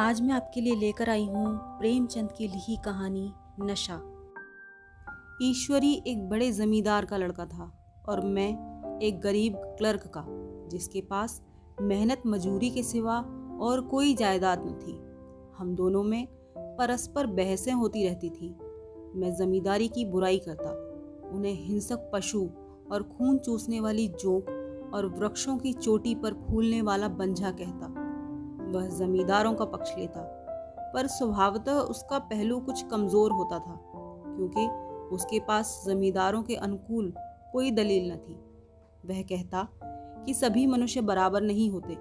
आज मैं आपके लिए लेकर आई हूँ प्रेमचंद की लिखी कहानी नशा। ईश्वरी एक बड़े जमींदार का लड़का था और मैं एक गरीब क्लर्क का, जिसके पास मेहनत मजूरी के सिवा और कोई जायदाद न थी। हम दोनों में परस्पर बहसें होती रहती थी। मैं जमींदारी की बुराई करता, उन्हें हिंसक पशु और खून चूसने वाली जोंक और वृक्षों की चोटी पर फूलने वाला बंझा कहता। वह जमींदारों का पक्ष लेता, पर स्वभावतः उसका पहलू कुछ कमज़ोर होता था, क्योंकि उसके पास जमींदारों के अनुकूल कोई दलील न थी। वह कहता कि सभी मनुष्य बराबर नहीं होते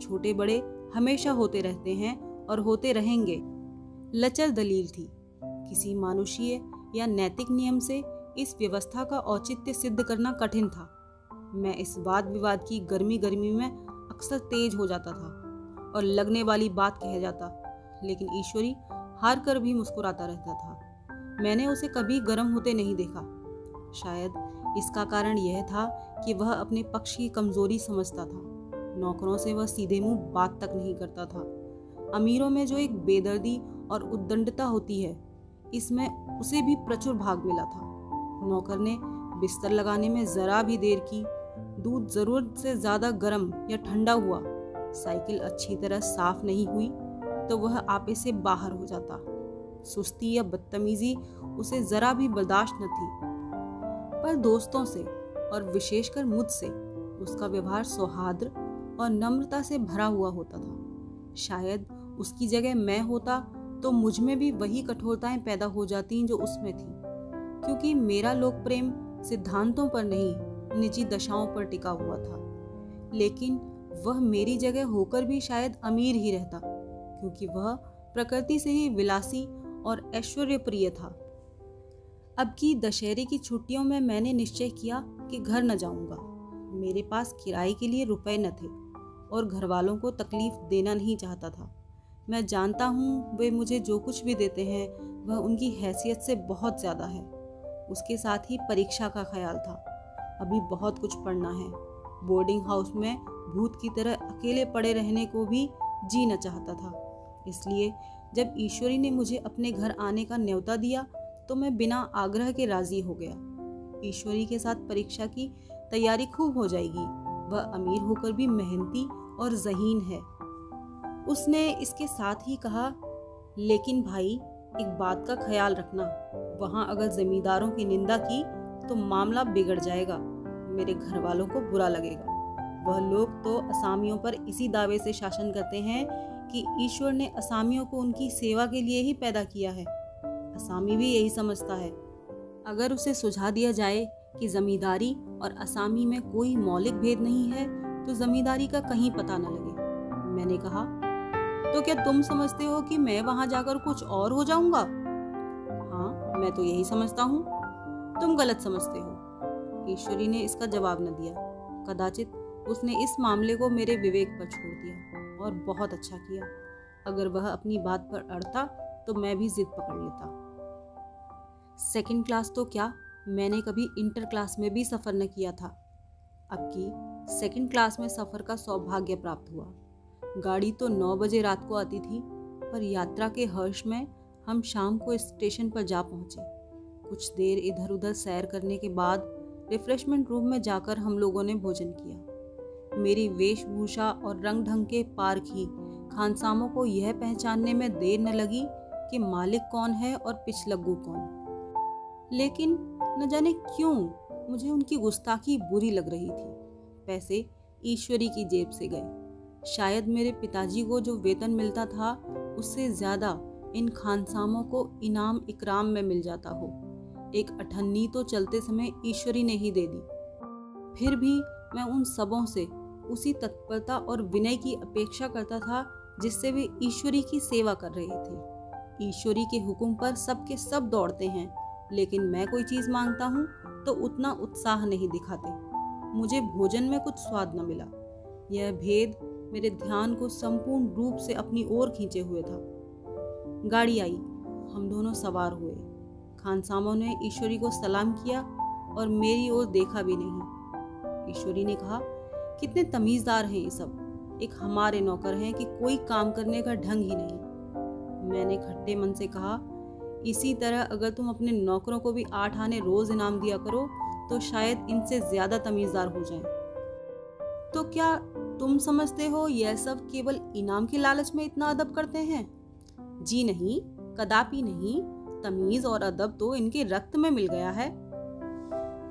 छोटे बड़े हमेशा होते रहते हैं और होते रहेंगे। लचर दलील थी। किसी मानुषीय या नैतिक नियम से इस व्यवस्था का औचित्य सिद्ध करना कठिन था। मैं इस वाद विवाद की गर्मी गर्मी में अक्सर तेज हो जाता था। और लगने वाली बात कह जाता। लेकिन ईश्वरी हार कर भी मुस्कुराता रहता था। मैंने उसे कभी गर्म होते नहीं देखा। शायद इसका कारण यह था कि वह अपने पक्ष की कमज़ोरी समझता था। नौकरों से वह सीधे मुँह बात तक नहीं करता था। अमीरों में जो एक बेदर्दी और उद्दंडता होती है, इसमें उसे भी प्रचुर भाग मिला था। नौकर ने बिस्तर लगाने में जरा भी देर की। दूध ज़रूरत से ज़्यादा गर्म या ठंडा हुआ। साइकिल अच्छी तरह साफ़ नहीं हुई तो वह आपे से बाहर हो जाता। सुस्ती या बदतमीजी उसे जरा भी बर्दाश्त न थी। पर दोस्तों से और विशेषकर मुझसे उसका व्यवहार सौहार्द और नम्रता से भरा हुआ होता था। शायद उसकी जगह मैं होता तो मुझमें भी वही कठोरताएँ पैदा हो जाती जो उसमें थी, क्योंकि मेरा लोक प्रेम सिद्धांतों पर नहीं, निजी दशाओं पर टिका हुआ था। लेकिन वह मेरी जगह होकर भी शायद अमीर ही रहता, क्योंकि वह प्रकृति से ही विलासी और ऐश्वर्य प्रिय था। अब की दशहरे की छुट्टियों में मैंने निश्चय किया कि घर न जाऊँगा। मेरे पास किराए के लिए रुपए न थे और घर वालों को तकलीफ़ देना नहीं चाहता था। मैं जानता हूँ वे मुझे जो कुछ भी देते हैं, वह उनकी हैसियत से बहुत ज़्यादा है। उसके साथ ही परीक्षा का ख्याल था। अभी बहुत कुछ पढ़ना है। बोर्डिंग हाउस में भूत की तरह अकेले पड़े रहने को भी जी न चाहता था। इसलिए जब ईश्वरी ने मुझे अपने घर आने का न्योता दिया तो मैं बिना आग्रह के राज़ी हो गया। ईश्वरी के साथ परीक्षा की तैयारी खूब हो जाएगी। वह अमीर होकर भी मेहनती और जहीन है। उसने इसके साथ ही कहा, लेकिन भाई, एक बात का ख्याल रखना। वहाँ अगर जमींदारों की निंदा की तो मामला बिगड़ जाएगा। मेरे घर वालों को बुरा लगेगा। वह लोग तो असामियों पर इसी दावे से शासन करते हैं कि ईश्वर ने असामियों को उनकी सेवा के लिए ही पैदा किया है। असामी भी यही समझता है। अगर उसे सुझा दिया जाए कि जमींदारी और असामी में कोई मौलिक भेद नहीं है तो जमींदारी का कहीं पता न लगे। मैंने कहा तो क्या तुम समझते हो कि मैं वहाँ जाकर कुछ और हो जाऊँगा? हाँ मैं तो यही समझता हूँ। तुम गलत समझते हो। ईश्वरी ने इसका जवाब न दिया। कदाचित उसने इस मामले को मेरे विवेक पर छोड़ दिया और बहुत अच्छा किया। अगर वह अपनी बात पर अड़ता तो मैं भी जिद पकड़ लेता। सेकंड क्लास तो क्या? मैंने कभी इंटर क्लास में भी सफ़र न किया था। अब की सेकंड क्लास में सफ़र का सौभाग्य प्राप्त हुआ। गाड़ी तो नौ बजे रात को आती थी, पर यात्रा के हर्ष में हम शाम को स्टेशन पर जा पहुँचे। कुछ देर इधर उधर सैर करने के बाद रिफ्रेशमेंट रूम में जाकर हम लोगों ने भोजन किया। मेरी वेशभूषा और रंग ढंग के पार्क ही खानसामों को यह पहचानने में देर न लगी कि मालिक कौन है और पिछलग्गू कौन। लेकिन न जाने क्यों मुझे उनकी गुस्ताखी बुरी लग रही थी। पैसे ईश्वरी की जेब से गए। शायद मेरे पिताजी को जो वेतन मिलता था, उससे ज़्यादा इन खानसामों को इनाम इकराम में मिल जाता हो। एक अठन्नी तो चलते समय ईश्वरी ने ही दे दी। फिर भी मैं उन सबों से उसी तत्परता और विनय की अपेक्षा करता था जिससे वे ईश्वरी की सेवा कर रहे थे। ईश्वरी के हुक्म पर सबके सब दौड़ते हैं, लेकिन मैं कोई चीज़ माँगता हूँ तो उतना उत्साह नहीं दिखाते। मुझे भोजन में कुछ स्वाद न मिला। यह भेद मेरे ध्यान को संपूर्ण रूप से अपनी ओर खींचे हुए था। गाड़ी आई। हम दोनों सवार हुए। खानसामों ने ईश्वरी को सलाम किया और मेरी ओर देखा भी नहीं। ईश्वरी ने कहा, कितने तमीज़दार हैं ये सब। एक हमारे नौकर हैं कि कोई काम करने का ढंग ही नहीं। मैंने खट्टे मन से कहा, इसी तरह अगर तुम अपने नौकरों को भी आठ आने रोज इनाम दिया करो तो शायद इनसे ज़्यादा तमीजदार हो जाएँ। तो क्या तुम समझते हो यह सब केवल इनाम के लालच में इतना अदब करते हैं? जी नहीं, कदापि नहीं। तमीज और अदब तो इनके रक्त में मिल गया है।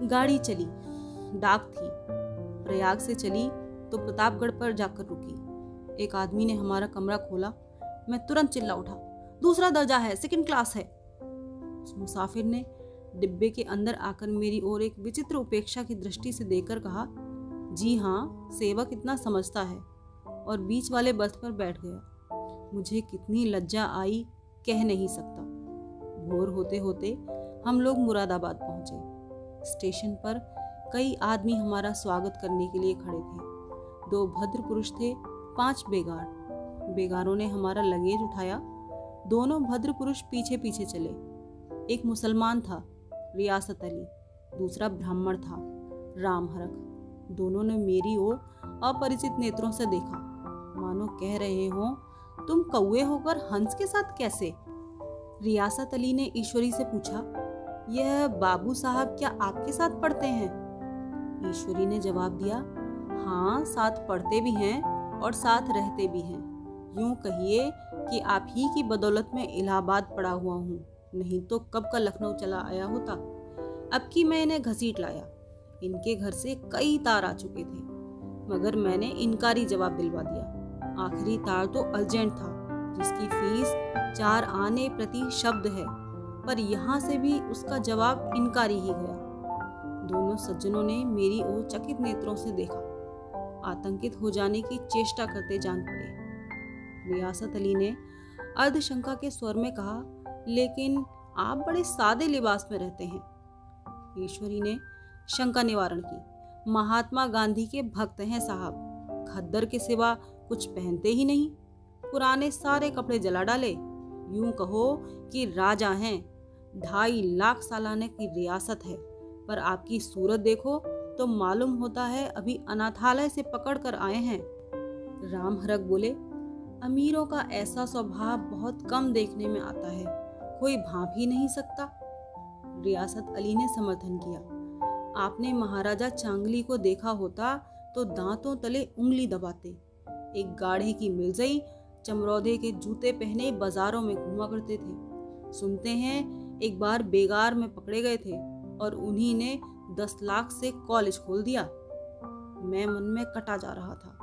गाड़ी चली। डाक थी। प्रयाग से चली तो प्रतापगढ़ पर जाकर रुकी। एक आदमी ने हमारा कमरा खोला। मैं तुरंत चिल्ला उठा। दूसरा दर्जा है सेकंड क्लास है। उस मुसाफिर ने डिब्बे के अंदर आकर मेरी ओर एक विचित्र उपेक्षा की दृष्टि से देखकर कहा, जी हाँ सेवक इतना समझता है और बीच वाले बर्थ पर बैठ गया। मुझे कितनी लज्जा आई, कह नहीं सकता। भोर होते होते हम लोग मुरादाबाद पहुँचे। स्टेशन पर कई आदमी हमारा स्वागत करने के लिए खड़े थे। दो भद्र पुरुष थे, पाँच बेगार। बेगारों ने हमारा लगेज उठाया। दोनों भद्र पुरुष पीछे पीछे चले। एक मुसलमान था, रियासत अली, दूसरा ब्राह्मण था, राम हरक। दोनों ने मेरी ओर अपरिचित नेत्रों से देखा। मानो कह रहे हो, तुम कौए होकर हंस के साथ कैसे? रियासत अली ने ईश्वरी से पूछा, यह बाबू साहब क्या आपके साथ पढ़ते हैं? ईश्वरी ने जवाब दिया हाँ साथ पढ़ते भी हैं और साथ रहते भी हैं। यूँ कहिए कि आप ही की बदौलत में इलाहाबाद पड़ा हुआ हूँ, नहीं तो कब का लखनऊ चला आया होता। अब की मैं इन्हें घसीट लाया। इनके घर से कई तार आ चुके थे, मगर मैंने इनकारी जवाब दिलवा दिया। आखिरी तार तो अर्जेंट था। जिसकी फ़ीस चार आने प्रति शब्द है, पर यहाँ से भी उसका जवाब इनकारी ही गया। दोनों सज्जनों ने मेरी ओर चकित नेत्रों से देखा। आतंकित हो जाने की चेष्टा करते जान पड़े। रियासत अली ने अर्धशंका के स्वर में कहा, लेकिन आप बड़े सादे लिबास में रहते हैं। ईश्वरी ने शंका निवारण की। महात्मा गांधी के भक्त हैं साहब। खद्दर के सिवा कुछ पहनते ही नहीं। पुराने सारे कपड़े जला डाले। यूँ कहो कि राजा हैं। ढाई लाख सालाने की रियासत है। पर आपकी सूरत देखो तो मालूम होता है अभी अनाथालय से पकड़ कर आए हैं। राम हरक बोले, अमीरों का ऐसा स्वभाव बहुत कम देखने में आता है। कोई भाप ही नहीं सकता। रियासत अली ने समर्थन किया। आपने महाराजा चांगली को देखा होता तो दांतों तले उंगली दबाते। एक गाढ़े की मिर्जई चमरौदे के जूते पहने बाजारों में घुमा करते थे। सुनते हैं, एक बार बेगार में पकड़े गए थे और उन्हीं ने दस लाख से कॉलेज खोल दिया। मैं मन में कटा जा रहा था,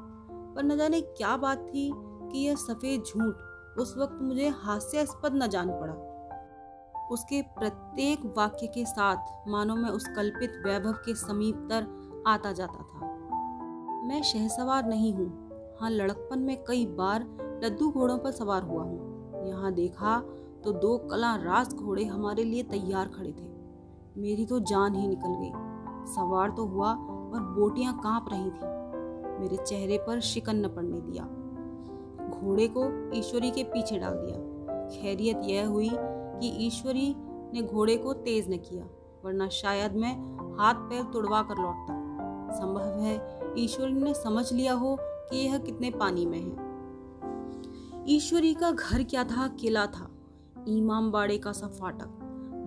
पर न जाने क्या बात थी कि यह सफ़ेद झूठ उस वक्त मुझे हास्यास्पद न जान पड़ा। उसके प्रत्येक वाक्य के साथ मानो मैं उस कल्पित वैभव के समीप तर आता जाता था। मैं शहसवार नहीं हूँ। हाँ लड़कपन में कई बार लद्दू घोड़ों पर सवार हुआ हूँ। यहाँ देखा तो दो कला रास घोड़े हमारे लिए तैयार खड़े थे। मेरी तो जान ही निकल गई। सवार तो हुआ और बोटियाँ काँप रही थी। मेरे चेहरे पर शिकन न पड़ने दिया। घोड़े को ईश्वरी के पीछे डाल दिया। खैरियत यह हुई कि ईश्वरी ने घोड़े को तेज न किया, वरना शायद मैं हाथ पैर तुड़वा कर लौटता। संभव है ईश्वरी ने समझ लिया हो कि यह कितने पानी में है। ईश्वरी का घर क्या था? किला था। इमाम बाड़े का सा फाटक।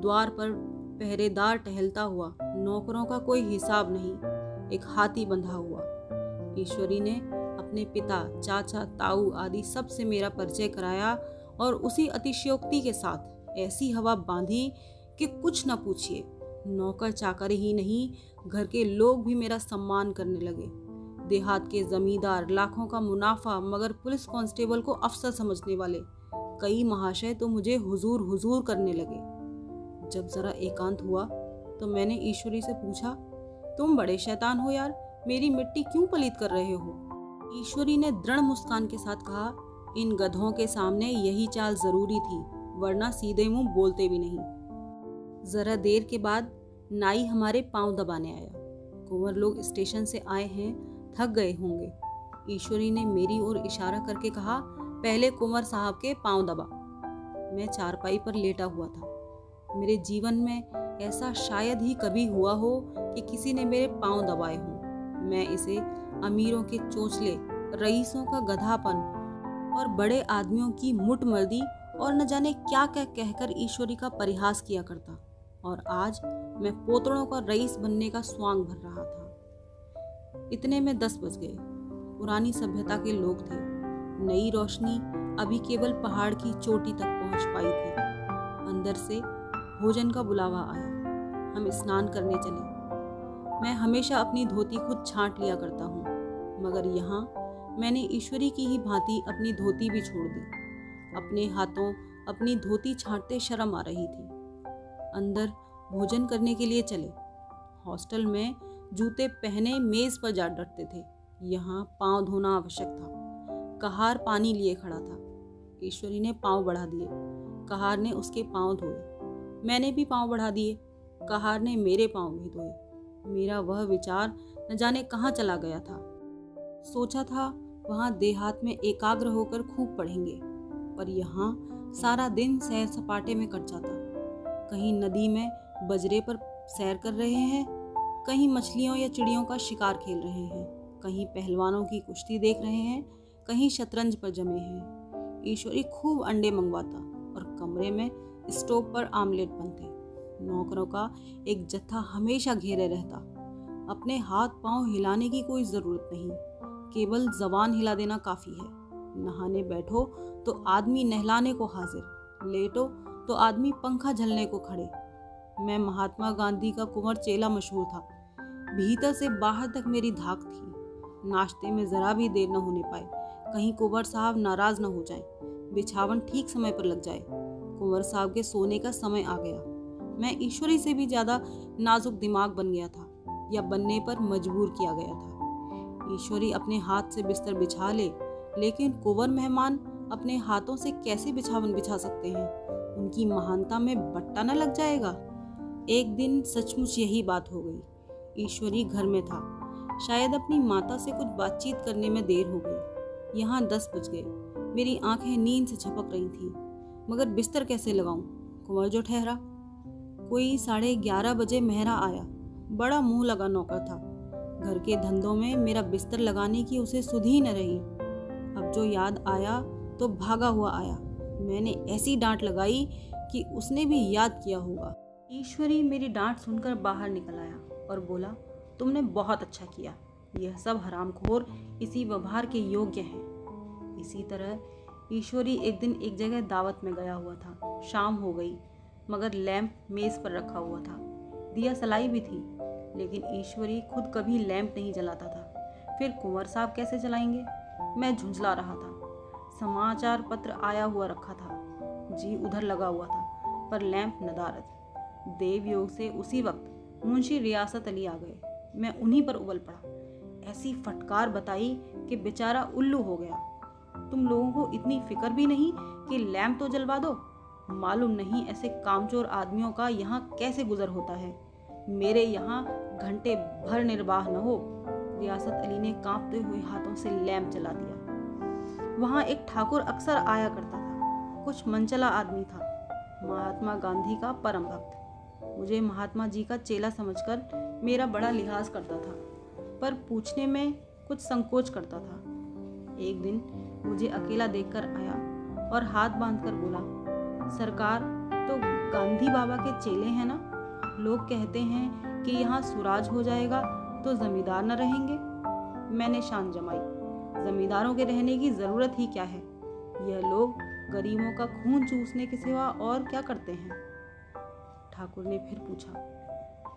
द्वार पर पहरेदार टहलता हुआ, नौकरों का कोई हिसाब नहीं, एक हाथी बंधा हुआ। ईश्वरी ने अपने पिता, चाचा, ताऊ आदि सबसे मेरा परिचय कराया और उसी अतिशयोक्ति के साथ ऐसी हवा बांधी कि कुछ न पूछिए। नौकर चाकर ही नहीं, घर के लोग भी मेरा सम्मान करने लगे। देहात के जमींदार लाखों का मुनाफा, मगर पुलिस कांस्टेबल को अफसर समझने वाले। कई महाशय तो मुझे हुजूर हुजूर करने लगे। जब जरा एकांत हुआ तो मैंने ईश्वरी से पूछा, तुम बड़े शैतान हो यार, मेरी मिट्टी क्यों पलीत कर रहे हो? ईश्वरी ने दृढ़ मुस्कान के साथ कहा, इन गधों के सामने यही चाल ज़रूरी थी, वरना सीधे मुँह बोलते भी नहीं. जरा देर के बाद नाई हमारे पाँव दबाने आया। कुंवर लोग स्टेशन से आए हैं थक गए होंगे। ईश्वरी ने मेरी ओर इशारा करके कहा, पहले कुंवर साहब के पाँव दबा। मैं चारपाई पर लेटा हुआ था। मेरे जीवन में ऐसा शायद ही कभी हुआ हो कि किसी ने मेरे पाँव दबाए हों। मैं इसे अमीरों के चोचले, रईसों का गधापन और बड़े आदमियों की मुठ मर्दी और न जाने क्या क्या कहकर ईश्वरी का परिहास किया करता। और आज मैं पोतड़ों का रईस बनने का स्वांग भर रहा था। इतने में दस बज गए। पुरानी सभ्यता के लोग थे। नई रोशनी अभी केवल पहाड़ की चोटी तक पहुँच पाई थी। अंदर से भोजन का बुलावा आया। हम स्नान करने चले। मैं हमेशा अपनी धोती खुद छांट लिया करता हूँ, मगर यहाँ मैंने ईश्वरी की ही भांति अपनी धोती भी छोड़ दी। अपने हाथों अपनी धोती छांटते शर्म आ रही थी। अंदर भोजन करने के लिए चले। हॉस्टल में जूते पहने मेज पर जा डरते थे। यहाँ पाँव धोना आवश्यक था। कहार पानी लिए खड़ा था। ईश्वरी ने पाँव बढ़ा दिए। कहार ने उसके पाँव धोए। मैंने भी पाँव बढ़ा दिए। कहार ने मेरे पाँव भी धोए। मेरा वह विचार न जाने कहाँ चला गया था। सोचा था वहाँ देहात में एकाग्र होकर खूब पढ़ेंगे। पर यहाँ सारा दिन सैर सपाटे में कट जाता। कहीं नदी में बजरे पर सैर कर रहे हैं कहीं मछलियों या चिड़ियों का शिकार खेल रहे हैं, कहीं पहलवानों की कुश्ती देख रहे हैं, कहीं शतरंज पर जमे हैं। ईश्वरी खूब अंडे मंगवाता और कमरे में स्टोव पर आमलेट बनते। नौकरों का एक जत्था हमेशा घेरे रहता। अपने हाथ पाँव हिलाने की कोई ज़रूरत नहीं। केवल जबान हिला देना काफ़ी है। नहाने बैठो तो आदमी नहलाने को हाजिर। लेटो तो आदमी पंखा झलने को खड़े। मैं महात्मा गांधी का कुंवर चेला मशहूर था। भीतर से बाहर तक मेरी धाक थी। नाश्ते में ज़रा भी देर न होने पाए। कहीं कुंवर साहब नाराज़ न हो जाए। बिछावन ठीक समय पर लग जाए। कुंवर साहब के सोने का समय आ गया। मैं ईश्वरी से भी ज़्यादा नाजुक दिमाग बन गया था, या बनने पर मजबूर किया गया था। ईश्वरी अपने हाथ से बिस्तर बिछा ले, लेकिन कुंवर मेहमान अपने हाथों से कैसे बिछावन बिछा सकते हैं? उनकी महानता में बट्टा न लग जाएगा? एक दिन सचमुच यही बात हो गई। ईश्वरी घर में था। शायद अपनी माता से कुछ बातचीत करने में देर हो गई। यहाँ दस बज गए। मेरी आँखें नींद से छपक रही थी। मगर बिस्तर कैसे लगाऊँ? कुंवर जो ठहरा। कोई साढ़े ग्यारह बजे मेहरा आया। बड़ा मुँह लगा नौकर था। घर के धंधों में मेरा बिस्तर लगाने की उसे सुधी न रही। अब जो याद आया तो भागा हुआ आया। मैंने ऐसी डांट लगाई कि उसने भी याद किया होगा। ईश्वरी मेरी डांट सुनकर बाहर निकल आया। और बोला, तुमने बहुत अच्छा किया। यह सब हरामखोर, इसी व्यवहार के योग्य हैं। इसी तरह ईश्वरी एक दिन एक जगह दावत में गया हुआ था। शाम हो गई, मगर लैंप मेज़ पर रखा हुआ था। दिया सलाई भी थी, लेकिन ईश्वरी खुद कभी लैंप नहीं जलाता था। फिर कुंवर साहब कैसे चलाएँगे मैं झुंझला रहा था। समाचार पत्र आया हुआ रखा था। जी उधर लगा हुआ था, पर लैंप नदारत देव योग से उसी वक्त मुंशी रियासत अली आ गए। मैं उन्हीं पर उबल पड़ा। ऐसी फटकार बताई कि बेचारा उल्लू हो गया। तुम लोगों को इतनी फ़िक्र भी नहीं कि लैम्प तो जलवा दो? मालूम नहीं ऐसे कामचोर आदमियों का यहाँ कैसे गुजर होता है। मेरे यहाँ घंटे भर निर्वाह न हो। रियासत अली ने कांपते हुए हाथों से लैम्प जला दिया। वहाँ एक ठाकुर अक्सर आया करता था। कुछ मनचला आदमी था। महात्मा गांधी का परम भक्त। मुझे महात्मा जी का चेला समझकर मेरा बड़ा लिहाज करता था, पर पूछने में कुछ संकोच करता था। एक दिन मुझे अकेला देखकर आया और हाथ बांधकर बोला, सरकार तो गांधी बाबा के चेले हैं ना? लोग कहते हैं कि यहाँ सुराज हो जाएगा तो जमींदार न रहेंगे। मैंने शान जमाई। जमींदारों के रहने की ज़रूरत ही क्या है? यह लोग गरीबों का खून चूसने के सिवा और क्या करते हैं? ठाकुर ने फिर पूछा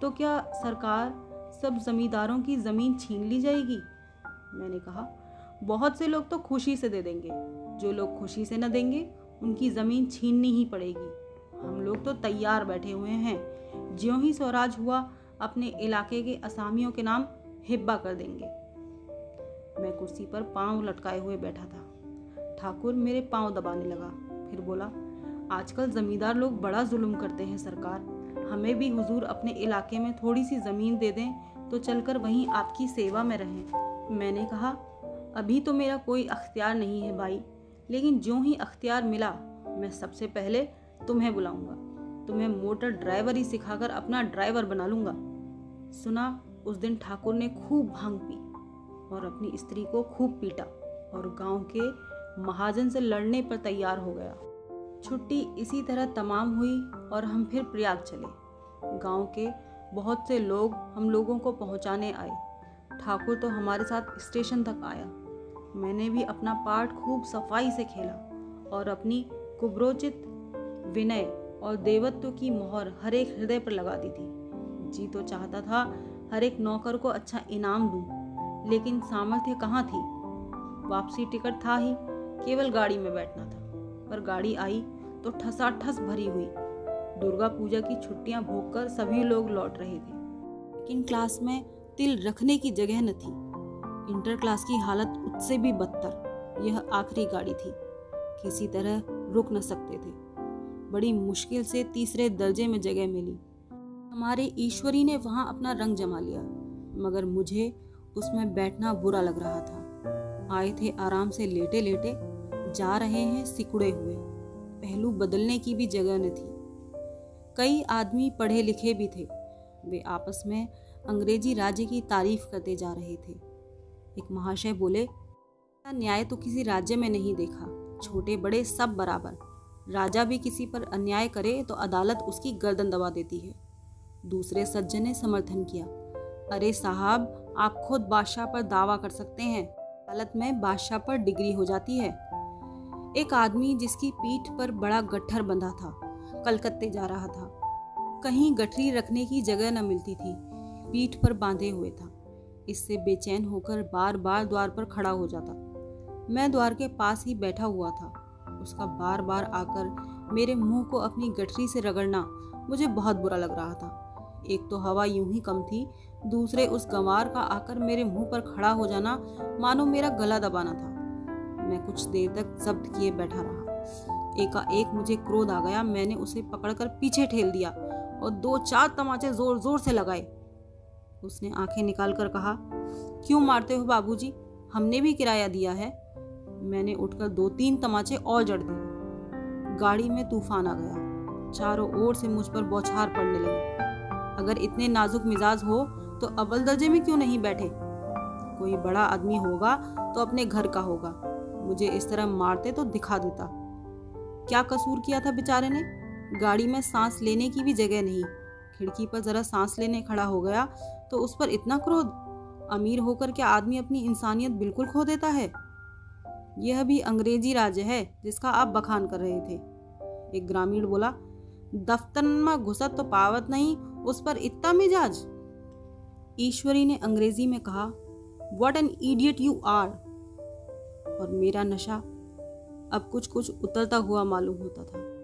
तो क्या सरकार सब जमींदारों की ज़मीन छीन ली जाएगी? मैंने कहा, बहुत से लोग तो खुशी से दे देंगे। जो लोग खुशी से न देंगे, उनकी ज़मीन छीननी ही पड़ेगी। हम लोग तो तैयार बैठे हुए हैं। ज्यों ही स्वराज हुआ, अपने इलाके के असामियों के नाम हिब्बा कर देंगे। मैं कुर्सी पर पाँव लटकाए हुए बैठा था। ठाकुर मेरे पाँव दबाने लगा। फिर बोला आजकल जमींदार लोग बड़ा जुल्म करते हैं सरकार। हमें भी हुजूर अपने इलाके में थोड़ी सी ज़मीन दे दें तो चलकर वहीं आपकी सेवा में रहें। मैंने कहा, अभी तो मेरा कोई अख्तियार नहीं है भाई, लेकिन जो ही अख्तियार मिला, मैं सबसे पहले तुम्हें बुलाऊँगा। तुम्हें मोटर ड्राइवर ही सिखाकर अपना ड्राइवर बना लूँगा। सुना, उस दिन ठाकुर ने खूब भाँग पी और अपनी स्त्री को खूब पीटा और गाँव के महाजन से लड़ने पर तैयार हो गया। छुट्टी इसी तरह तमाम हुई और हम फिर प्रयाग चले। गाँव के बहुत से लोग हम लोगों को पहुँचाने आए। ठाकुर तो हमारे साथ स्टेशन तक आया। मैंने भी अपना पार्ट खूब सफ़ाई से खेला और अपनी कुब्रोचित विनय और देवत्व की मोहर हर एक हृदय पर लगा दी थी। जी तो चाहता था हर एक नौकर को अच्छा इनाम दूँ, लेकिन सामर्थ्य कहाँ थी? वापसी टिकट था ही केवल गाड़ी में बैठना था। पर गाड़ी आई तो ठसाठस भरी हुई। दुर्गा पूजा की छुट्टियाँ भोगकर सभी लोग लौट रहे थे। लेकिन क्लास में तिल रखने की जगह न थी। इंटर क्लास की हालत उससे भी बदतर। यह आखिरी गाड़ी थी। किसी तरह रुक न सकते थे। बड़ी मुश्किल से तीसरे दर्जे में जगह मिली। हमारे ईश्वरी ने वहाँ अपना रंग जमा लिया, मगर मुझे उसमें बैठना बुरा लग रहा था। आए थे आराम से लेटे लेटे जा रहे हैं सिकुड़े हुए। पहलू बदलने की भी जगह न थी। कई आदमी पढ़े लिखे भी थे। वे आपस में अंग्रेज़ी राज्य की तारीफ़ करते जा रहे थे। एक महाशय बोले न्याय तो किसी राज्य में नहीं देखा। छोटे बड़े सब बराबर। राजा भी किसी पर अन्याय करे तो अदालत उसकी गर्दन दबा देती है। दूसरे सज्जन ने समर्थन किया, अरे साहब, आप खुद बादशाह पर दावा कर सकते हैं। अदालत में बादशाह पर डिग्री हो जाती है। एक आदमी जिसकी पीठ पर बड़ा गट्ठर बंधा था, कलकत्ते जा रहा था। कहीं गठरी रखने की जगह न मिलती थी, पीठ पर बांधे हुए था। इससे बेचैन होकर बार बार द्वार पर खड़ा हो जाता। मैं द्वार के पास ही बैठा हुआ था। उसका बार बार आकर मेरे मुँह को अपनी गठरी से रगड़ना मुझे बहुत बुरा लग रहा था। एक तो हवा यूँ ही कम थी, दूसरे उस गंवार का आकर मेरे मुँह पर खड़ा हो जाना मानो मेरा गला दबाना था। मैं कुछ देर तक जब्त किए बैठा रहा। एकाएक मुझे क्रोध आ गया। मैंने उसे पकड़कर पीछे ठेल दिया और दो चार तमाचे ज़ोर ज़ोर से लगाए। उसने आँखें निकाल कर कहा, क्यों मारते हो बाबूजी? हमने भी किराया दिया है। मैंने उठकर दो तीन तमाचे और जड़ दिए। गाड़ी में तूफ़ान आ गया। चारों ओर से मुझ पर बौछार पड़ने लगी। अगर इतने नाजुक मिजाज हो तो अव्वल दर्जे में क्यों नहीं बैठे? कोई बड़ा आदमी होगा तो अपने घर का होगा। मुझे इस तरह मारते तो दिखा देता। क्या कसूर किया था बेचारे ने? गाड़ी में सांस लेने की भी जगह नहीं। खिड़की पर जरा सांस लेने खड़ा हो गया तो उस पर इतना क्रोध। अमीर होकर क्या आदमी अपनी इंसानियत बिल्कुल खो देता है। यह भी अंग्रेज़ी राज्य है जिसका आप बखान कर रहे थे। एक ग्रामीण बोला दफ्तर में घुसत तो पावत नहीं, उस पर इतना मिजाज? ईश्वरी ने अंग्रेज़ी में कहा what an idiot you are और मेरा नशा अब कुछ कुछ उतरता हुआ मालूम होता था।